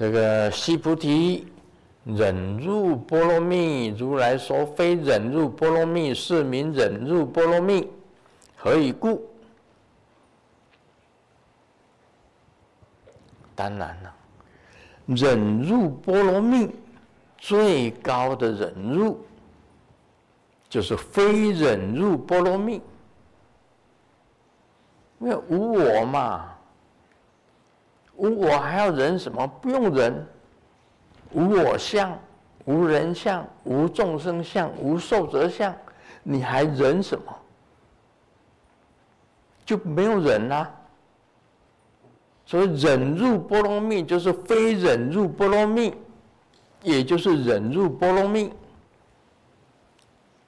这个须菩提，忍入波罗蜜，如来说非忍入波罗蜜，是名忍入波罗蜜。何以故？当然了，忍入波罗蜜最高的忍入，就是非忍入波罗蜜，因为无我嘛。无我还要忍什么？不用忍。无我相，无人相，无众生相，无寿者相，你还忍什么？就没有忍啦、所以忍入波罗蜜就是非忍入波罗蜜，也就是忍入波罗蜜。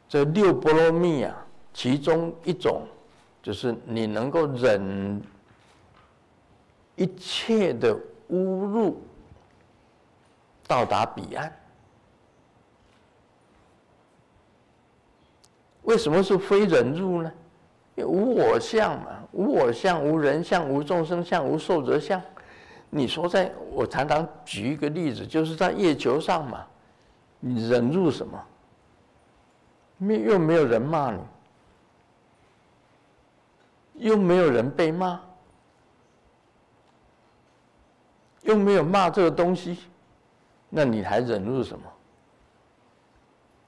这六波罗蜜啊，其中一种就是你能够忍。一切的侮辱，到达彼岸。为什么是非忍入呢？因为无我相嘛，无我相，无人相，无众生相，无寿者相。你说在，在我常常举一个例子，就是在月球上嘛，你忍入什么？没又没有人骂你，又没有人被骂。又没有骂这个东西，那你还忍入什么？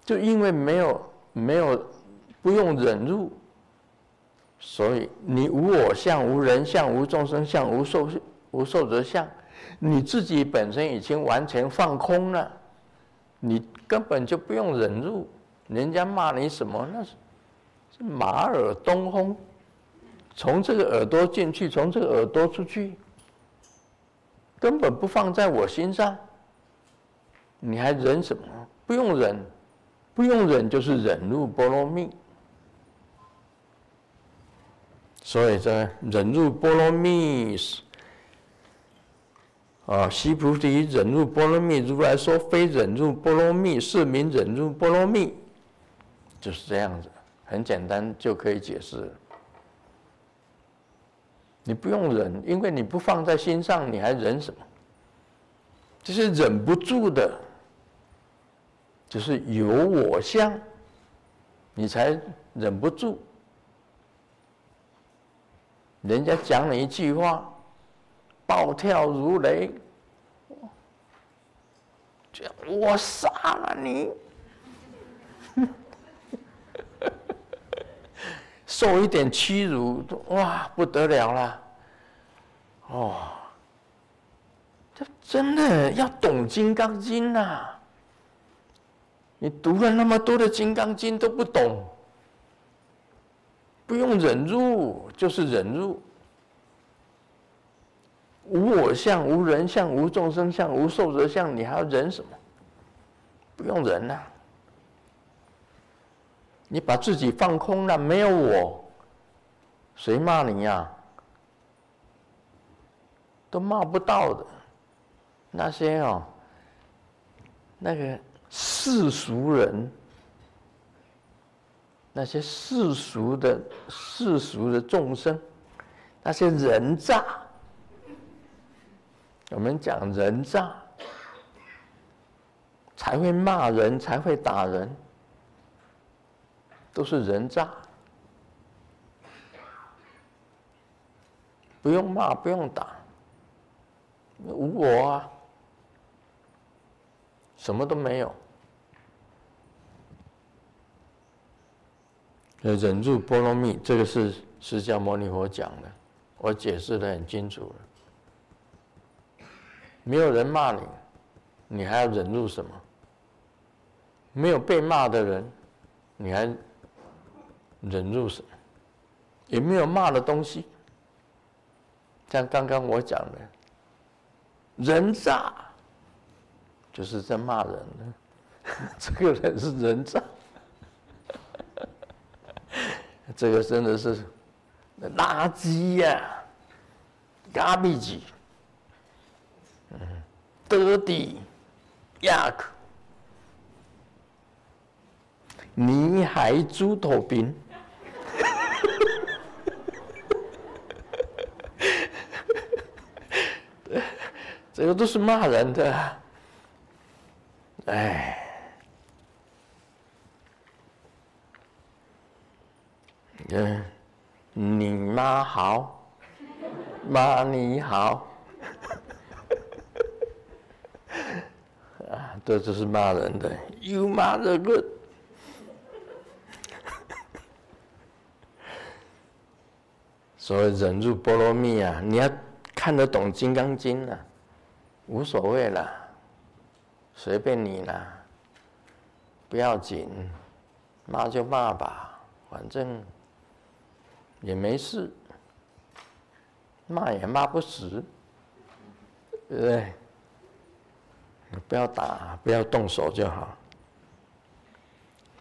就因为没有没有不用忍入，所以你无我相、无人相、无众生相、无寿无寿者相，你自己本身已经完全放空了，你根本就不用忍入。人家骂你什么，那是是马耳东风，从这个耳朵进去，从这个耳朵出去。根本不放在我心上，你还忍什么？不用忍，不用忍就是忍入波罗蜜。所以这忍入波罗蜜是啊，须菩提忍入波罗蜜，如来说非忍入波罗蜜，是名忍入波罗蜜，就是这样子，很简单就可以解释。你不用忍，因为你不放在心上，你还忍什么？这是忍不住的，就是有我相，你才忍不住。人家讲你一句话，暴跳如雷，我杀了你。受一点屈辱，哇，不得了了，哦，这真的要懂《金刚经》呐！你读了那么多的《金刚经》都不懂，不用忍入，就是忍入，无我相、无人相、无众生相、无寿者相，你还要忍什么？不用忍呐。你把自己放空了，没有我，谁骂你呀、都骂不到的。那些哦，那个世俗人，那些世俗的世俗的众生，那些人渣，我们讲人渣，才会骂人，才会打人。都是人渣，不用骂，不用打，无我啊，什么都没有。忍住波罗蜜，这个是释迦牟尼佛讲的，我解释得很清楚了。没有人骂你，你还要忍住什么？没有被骂的人，你还？忍入什么？也没有骂的东西。像刚刚我讲的，人渣，就是在骂人呢。这个人是人渣，这个真的是垃圾呀，garbage，嗯，dirty，yuck，泥海猪头饼。这个都是骂人的。哎，嗯，你妈好，妈你好，啊，这就是骂人的。You mother good。所谓忍辱波罗蜜啊，你要看得懂《金刚经》啊，无所谓了，随便你啦，不要紧，骂就骂吧，反正也没事，骂也骂不死，对不对？不要打，不要动手就好。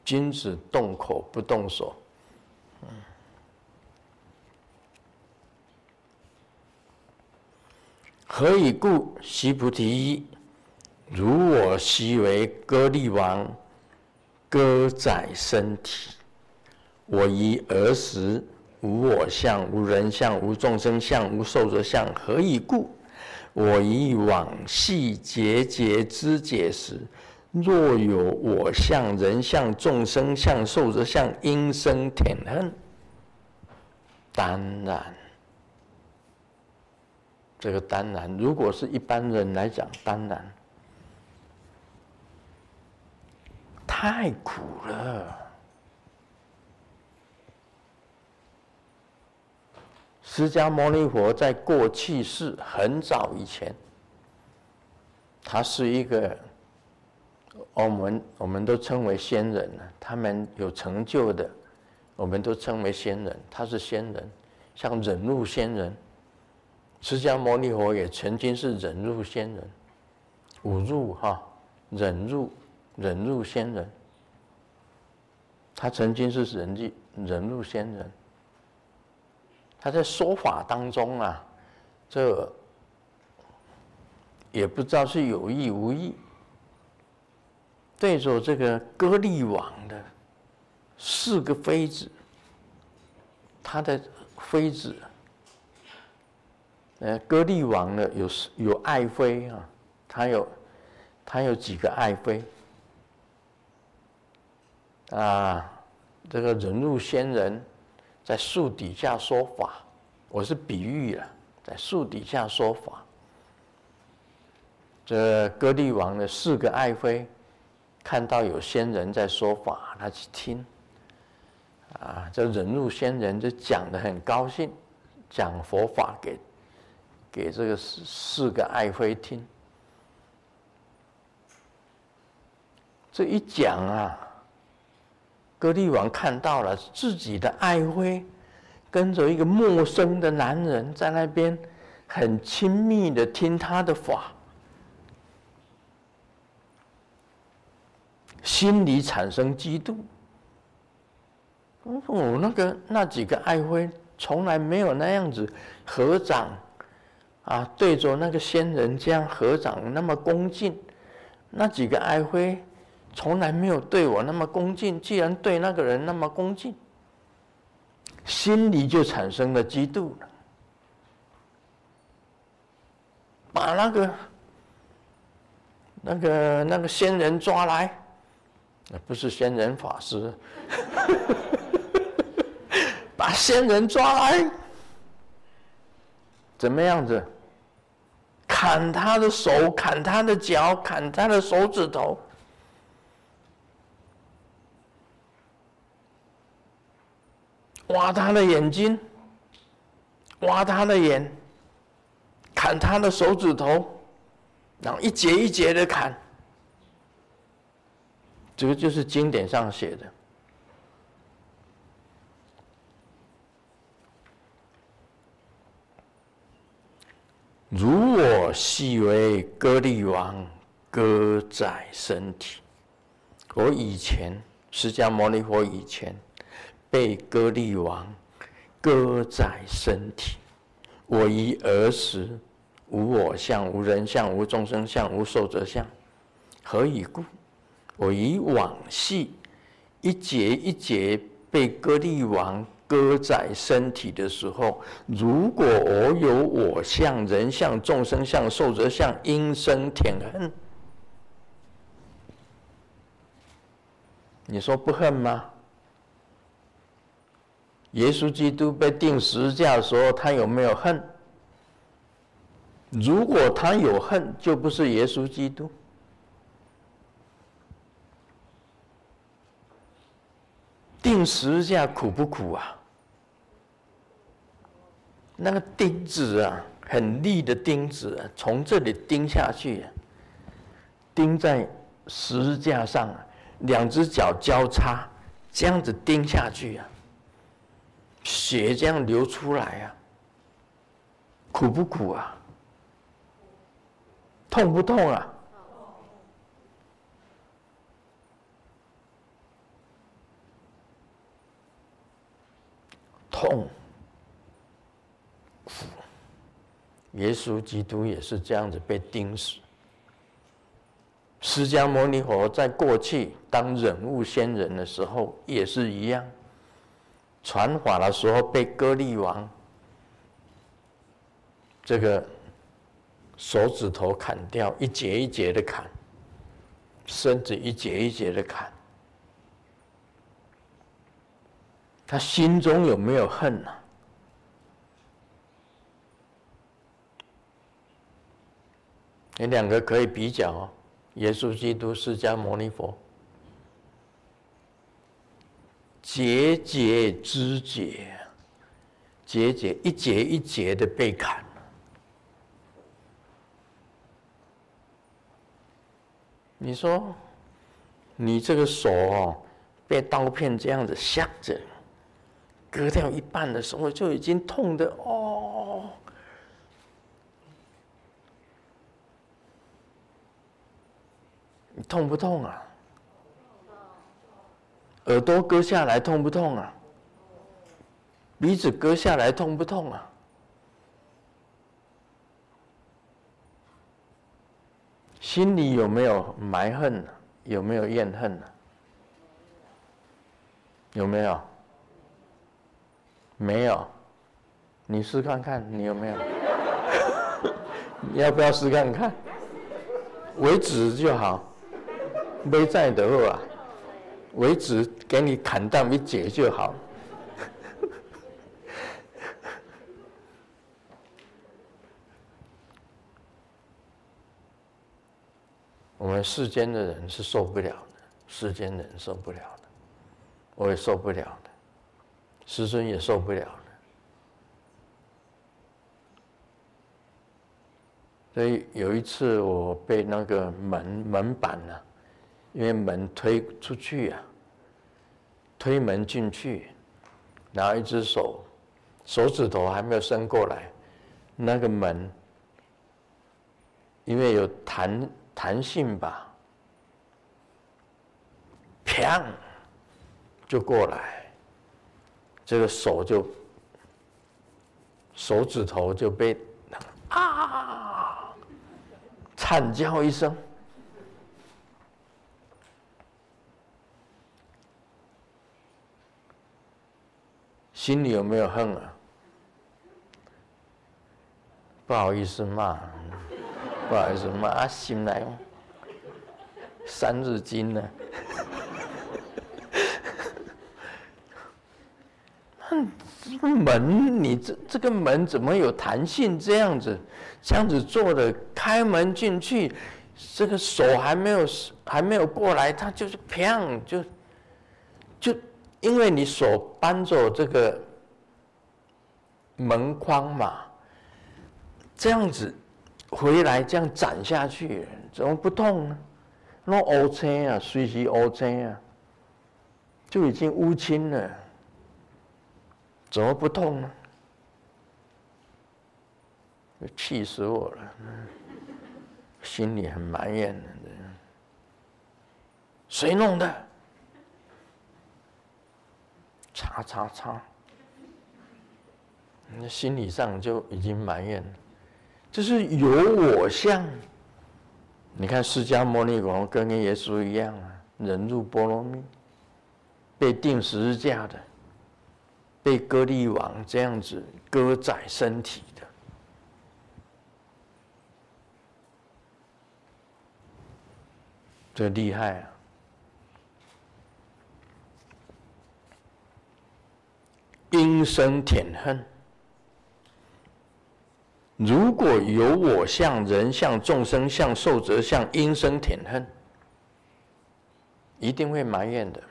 君子动口不动手。嗯何以故？须菩提，如我昔为歌利王，割宰身体。我于尔时无我相，无人相，无众生相，无寿者相。何以故？我于往昔节节之解时，若有我相、人相、众生相、寿者相，应生忝恨。当然。这个当然，如果是一般人来讲，当然太苦了。释迦牟尼佛在过去世很早以前，他是一个我们我们都称为仙人，他们有成就的，我们都称为仙人。他是仙人，像忍辱仙人。释迦牟尼佛也曾经是忍辱仙人，五入哈，忍辱忍辱仙人。他曾经是忍辱忍辱仙人。他在说法当中啊，这也不知道是有意无意，对着这个歌利王的四个妃子，他的妃子。呃，歌利王呢，有有爱妃啊，他有他有几个爱妃啊？这个忍辱仙人在树底下说法，我是比喻了，在树底下说法。这歌利王的四个爱妃看到有仙人在说法，他去听啊，这忍辱仙人就讲的很高兴，讲佛法给。给这个四四个爱妃听，这一讲啊，歌利王看到了自己的爱妃跟着一个陌生的男人在那边很亲密的听他的法，心里产生嫉妒。我那个那几个爱妃从来没有那样子合掌。啊，对着那个仙人这样合掌那么恭敬，那几个爱妃从来没有对我那么恭敬，既然对那个人那么恭敬，心里就产生了嫉妒了，把那个那个那个仙人抓来，那不是仙人法师，把仙人抓来。怎么样子？砍他的手，砍他的脚，砍他的手指头，挖他的眼睛，挖他的眼，砍他的手指头，然后一节一节的砍。这个就是经典上写的。如我昔为歌利王，割宰身体。我以前释迦牟尼佛以前被歌利王割宰身体。我于儿时无我相，无人相，无众生相，无寿者相。何以故？我以往昔一节一节被歌利王割宰身体的时候，如果我有我相、人相、众生相、寿者相，应生田恨。你说不恨吗？耶稣基督被钉十字架的时候，他有没有恨？如果他有恨，就不是耶稣基督。钉十字架苦不苦啊？那个钉子啊，很利的钉子啊，从这里钉下去，钉在十字架上，两只脚交叉，这样子钉下去啊，血这样流出来啊，苦不苦啊？痛不痛啊？痛，苦。耶稣基督也是这样子被钉死。释迦牟尼佛在过去当忍辱仙人的时候也是一样，传法的时候被歌利王这个。手指头砍掉，一节一节的砍；身子一节一节的砍。他心中有没有恨呢、啊？你两个可以比较哦。耶稣基督、释迦牟尼佛，节节肢解，节节一节一节的被砍。你说，你这个手哦，被刀片这样子削着，割掉一半的时候就已经痛的哦，痛不痛啊？耳朵割下来痛不痛啊？鼻子割下来痛不痛啊？心里有没有埋恨？有没有怨恨？有没有？没有。你试看看，你有没有？要不要试看看？为止就好，没在的话，为止给你砍断一截就好。我们世间的人是受不了的，世间人受不了的，我也受不了的，师尊也受不了的。所以有一次我被那个门门板呢、因为门推出去啊，推门进去，然后一只手手指头还没有伸过来，那个门因为有弹。弹性吧，啪，就过来，这个手就手指头就被啊，惨叫一声，心里有没有恨啊？不好意思骂。不好意思，骂啊醒来，三日经呢？门，你这这个门怎么有弹性？这样子，这样子做的，开门进去，这个手还没有还没有过来，他就是砰，就因为你手搬着这个门框嘛，这样子。回来这样斩下去，怎么不痛呢？那乌青啊，随时乌青啊，就已经乌青了，怎么不痛呢？气死我了，心里很埋怨的。谁弄的？叉叉叉，那心理上就已经埋怨了。这是有我相，你看释迦牟尼佛跟耶稣一样啊，忍辱波罗蜜，被钉十字架的，被割力王这样子割宰身体的，这厉害啊！应生舔恨。如果有我相、人相、众生相、寿者相，应生舔恨，一定会埋怨的。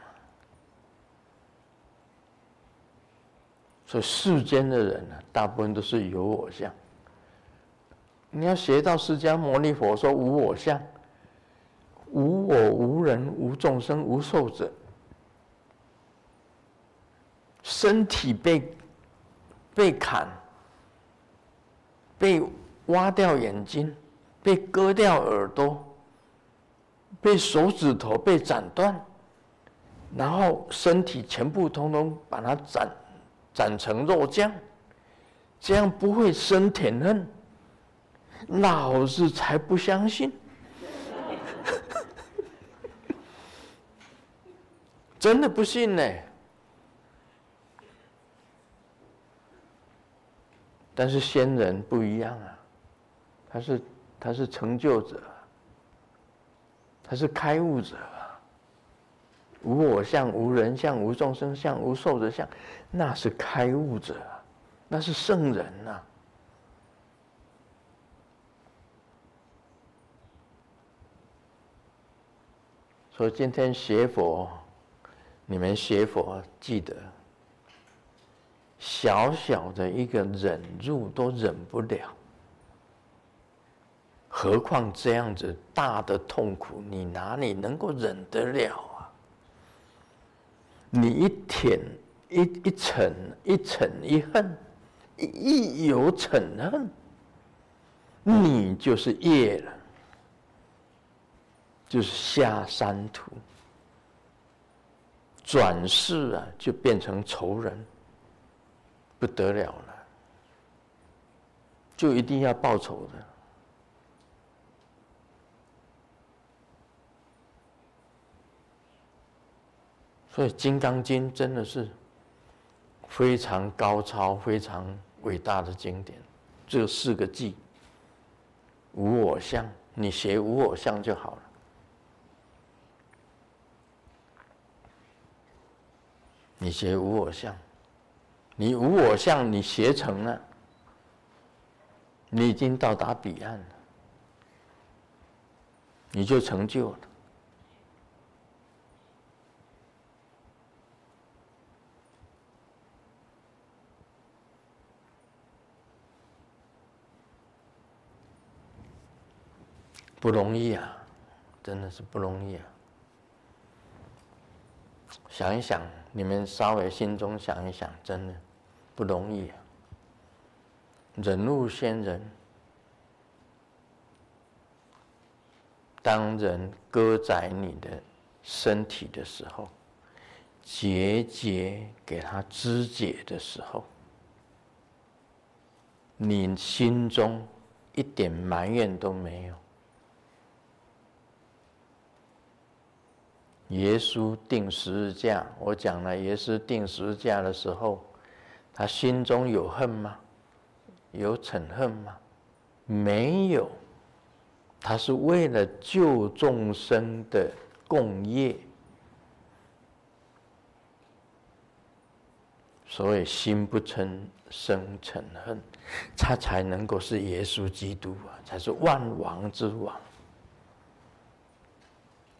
所以世间的人呢，大部分都是有我相。你要学到释迦牟尼佛说无我相，无我无人无众生无寿者，身体被被砍。被挖掉眼睛，被割掉耳朵，被手指头被斩断，然后身体全部通通把它斩斩成肉酱，这样不会生舔恨？老子才不相信！真的不信呢。但是仙人不一样啊，他是他是成就者，他是开悟者，无我相、无人相、无众生相、无寿者相，那是开悟者，那是圣人呐、啊。所以今天学佛，你们学佛记得。小小的一个忍辱都忍不了，何况这样子大的痛苦，你哪里能够忍得了啊？你一舔一一嗔一嗔一恨，一有嗔恨，你就是业了，就是下三途，转世啊，就变成仇人。不得了了，就一定要报仇的。所以《金刚经》真的是非常高超、非常伟大的经典。这四个字，无我相，你学无我相就好了。你学无我相。你无我相，你学成了，你已经到达彼岸了，你就成就了。不容易啊，真的是不容易啊！想一想。你们稍微心中想一想，真的不容易啊！忍辱仙人，当人割宰你的身体的时候，节节给他肢解的时候，你心中一点埋怨都没有。耶稣定十字架，我讲了，耶稣定十字架的时候，他心中有恨吗？有嗔恨吗？没有，他是为了救众生的共业，所以心不嗔生嗔恨，他才能够是耶稣基督啊，才是万王之王。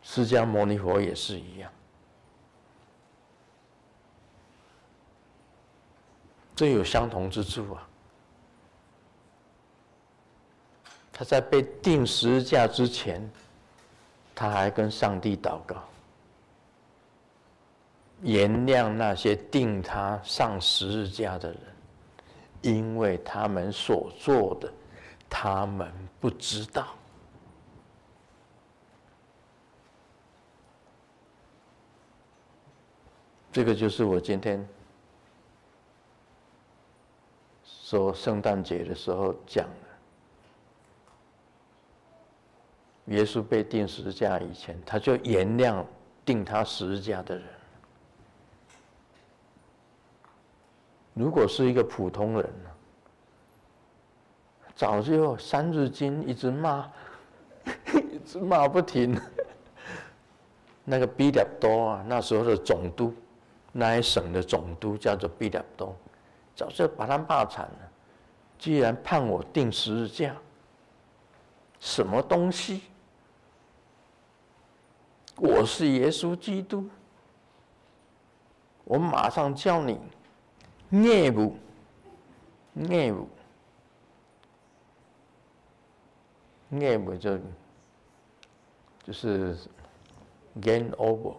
释迦牟尼佛也是一样，都有相同之处啊。他在被钉十字架之前，他还跟上帝祷告，原谅那些定他上十字架的人，因为他们所做的，他们不知道。这个就是我今天说圣诞节的时候讲的。耶稣被钉十字架以前，他就原谅钉他十字架的人。如果是一个普通人呢，早就三字经一直骂，一直骂不停。那个比勒多啊，那时候的总督，那一省的总督叫做比勒多，早就把他骂惨了。既然判我定十字架，什么东西？我是耶稣基督，我马上叫你念不念不念不就就是。Game over，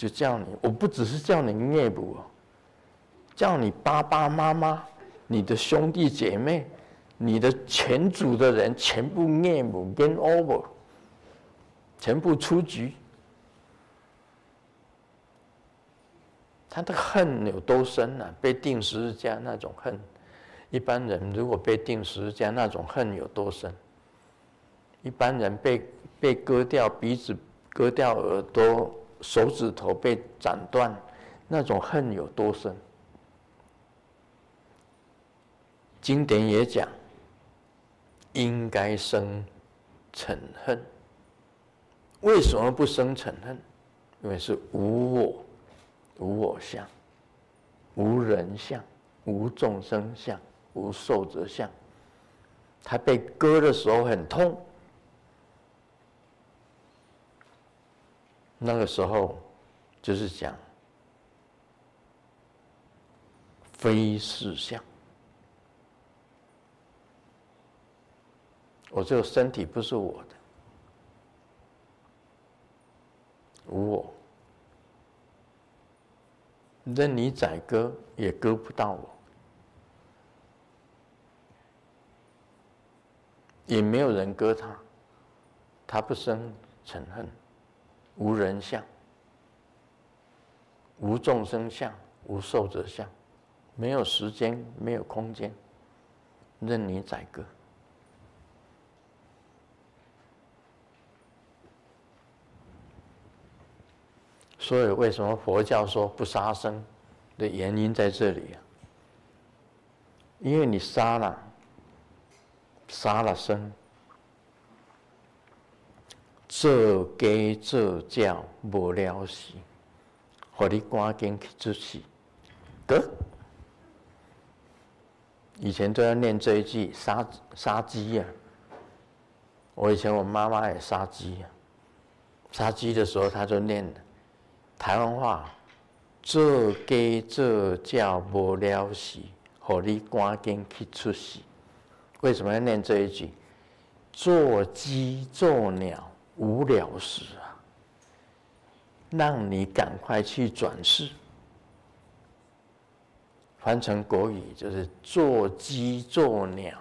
就叫你，我不只是叫你孽不，叫你爸爸妈妈、你的兄弟姐妹、你的全族的人全部孽不，Game over，全部出局。他的恨有多深啊？被定十字架那种恨。一般人如果被定十字架，那种恨有多深？一般人被被割掉鼻子、割掉耳朵、手指头被斩断，那种恨有多深？经典也讲，应该生嗔恨。为什么不生嗔恨？因为是无我、无我相、无人相、无众生相。无寿者相，他被割的时候很痛，那个时候就是讲非事相，我这个身体不是我的，无我，任你宰割也割不到我。也没有人割他，他不生嗔恨，无人相，无众生相，无寿者相，没有时间，没有空间，任你宰割。所以，为什么佛教说不杀生的原因在这里啊？因为你杀了。杀了生，做鸡做鸟无了时，互你赶紧去出世。得，以前都要念这一句杀杀鸡呀。我以前我妈妈也杀鸡呀，杀鸡的时候她就念台湾话：做鸡做鸟无了时，互你赶紧去出世。为什么要念这一句？做鸡做鸟无聊时啊，让你赶快去转世。翻成国语就是做鸡做鸟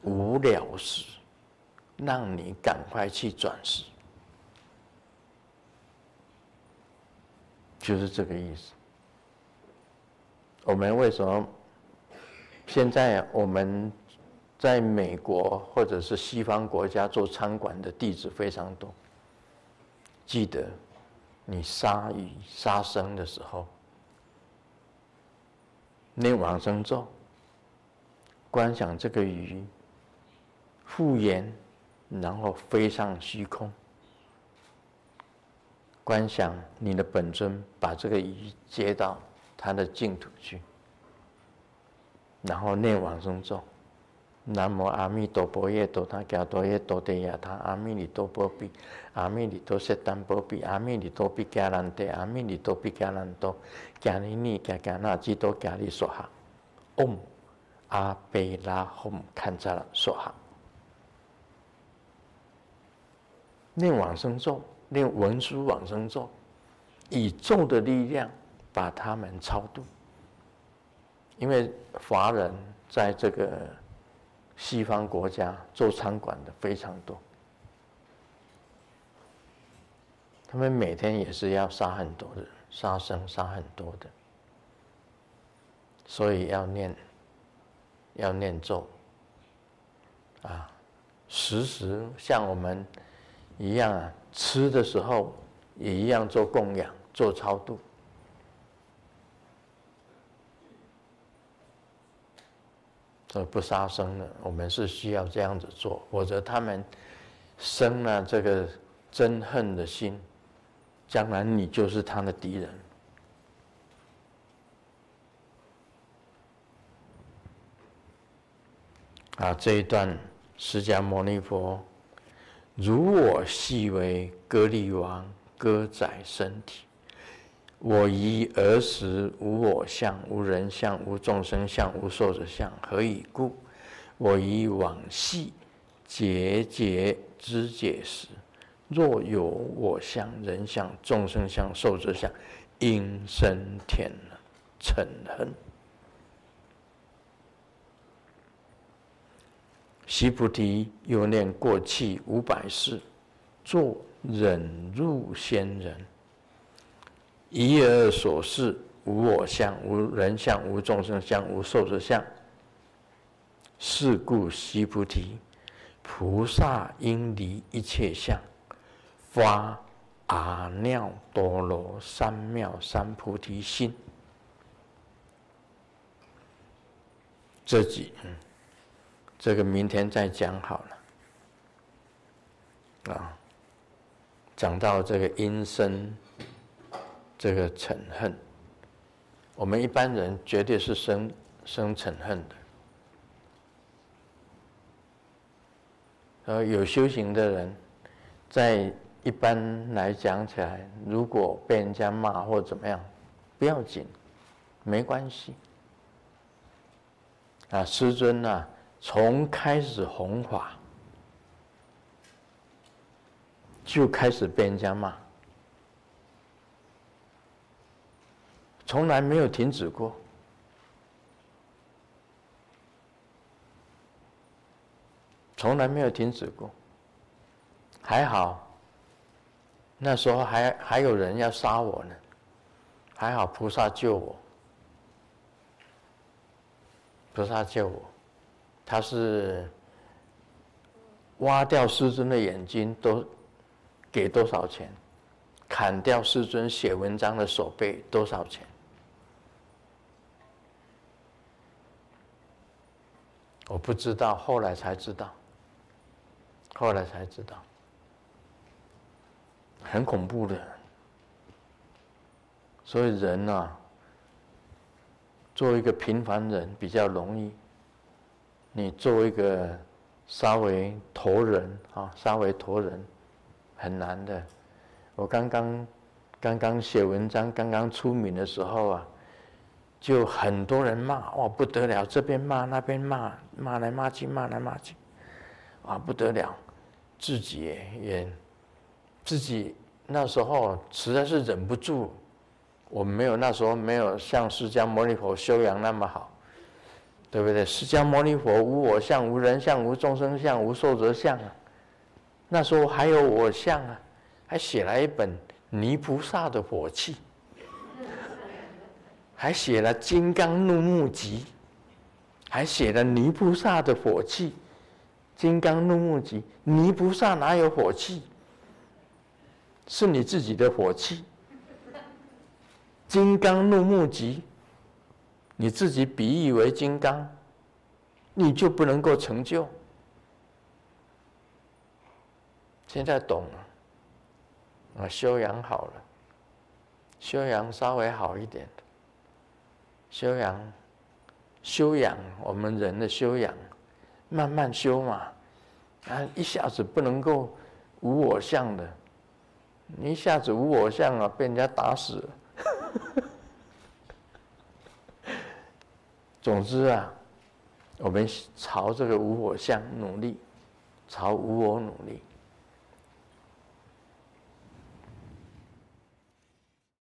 无聊时，让你赶快去转世，就是这个意思。我们为什么现在我们？在美国或者是西方国家做餐馆的弟子非常多。记得，你杀鱼杀生的时候，念往生咒，观想这个鱼复原，然后飞上虚空，观想你的本尊把这个鱼接到他的净土去，然后念往生咒。南无阿弥陀佛耶，陀他伽多耶，多得亚他，阿弥利多波比，阿弥利多舍丹波比，阿弥利多比伽兰得，阿弥利多比伽兰多，伽尼尼伽伽那基多伽利娑哈，嗡阿贝拉吽堪扎拉娑哈。念往生咒，念文殊往生咒，以咒的力量把他们超度。因为华人在这个。西方国家做餐馆的非常多，他们每天也是要杀很多的，杀生杀很多的，所以要念，要念咒，啊，时时像我们一样啊，吃的时候也一样做供养、做超度。这不杀生了，我们是需要这样子做，否则他们生了这个憎恨的心，将来你就是他的敌人。啊，这一段释迦牟尼佛，如我昔为歌利王，割宰身体。我以儿时无我相，无人相，无众生相，无寿者相。何以故？我以往昔节节知解时，若有我相、人相、众生相、寿者相，应生忝嗔恨。须菩提，又念过去五百世，作忍辱仙人。一而所示，无我相，无人相，无众生相，无寿者相。是故须菩提，菩萨应离一切相，发阿耨多罗三藐三菩提心。这几，这个明天再讲好了。啊，讲到这个因生。这个嗔恨，我们一般人绝对是生生嗔恨的。呃，有修行的人，在一般来讲起来，如果被人家骂或怎么样，不要紧，没关系。啊，师尊啊，从开始弘法，就开始被人家骂。从来没有停止过，从来没有停止过。还好，那时候还还有人要杀我呢，还好菩萨救我，菩萨救我，他是挖掉师尊的眼睛都给多少钱，砍掉师尊写文章的手背多少钱？我不知道，后来才知道。后来才知道，很恐怖的。所以人啊，做一个平凡人比较容易。你做一个稍微头人啊，稍微头人很难的。我刚刚刚刚写文章，刚刚出名的时候啊。就很多人骂，哇，不得了！这边骂，那边骂，骂来骂去，骂来骂去，啊，不得了！自己也，也自己那时候实在是忍不住。我没有那时候没有像释迦牟尼佛修养那么好，对不对？释迦牟尼佛无我相，无人相，无众生相，无寿者相啊。那时候还有我相啊，还写了一本《泥菩萨的火气》。还写了《金刚怒目集》，还写了泥菩萨的火气，《金刚怒目集》。泥菩萨哪有火气？是你自己的火气。《金刚怒目集》，你自己比喻为金刚，你就不能够成就。现在懂了，啊，修养好了，修养稍微好一点。修养，修养，我们人的修养，慢慢修嘛，啊，一下子不能够无我相的，你一下子无我相啊，被人家打死了。总之啊，我们朝这个无我相努力，朝无我努力。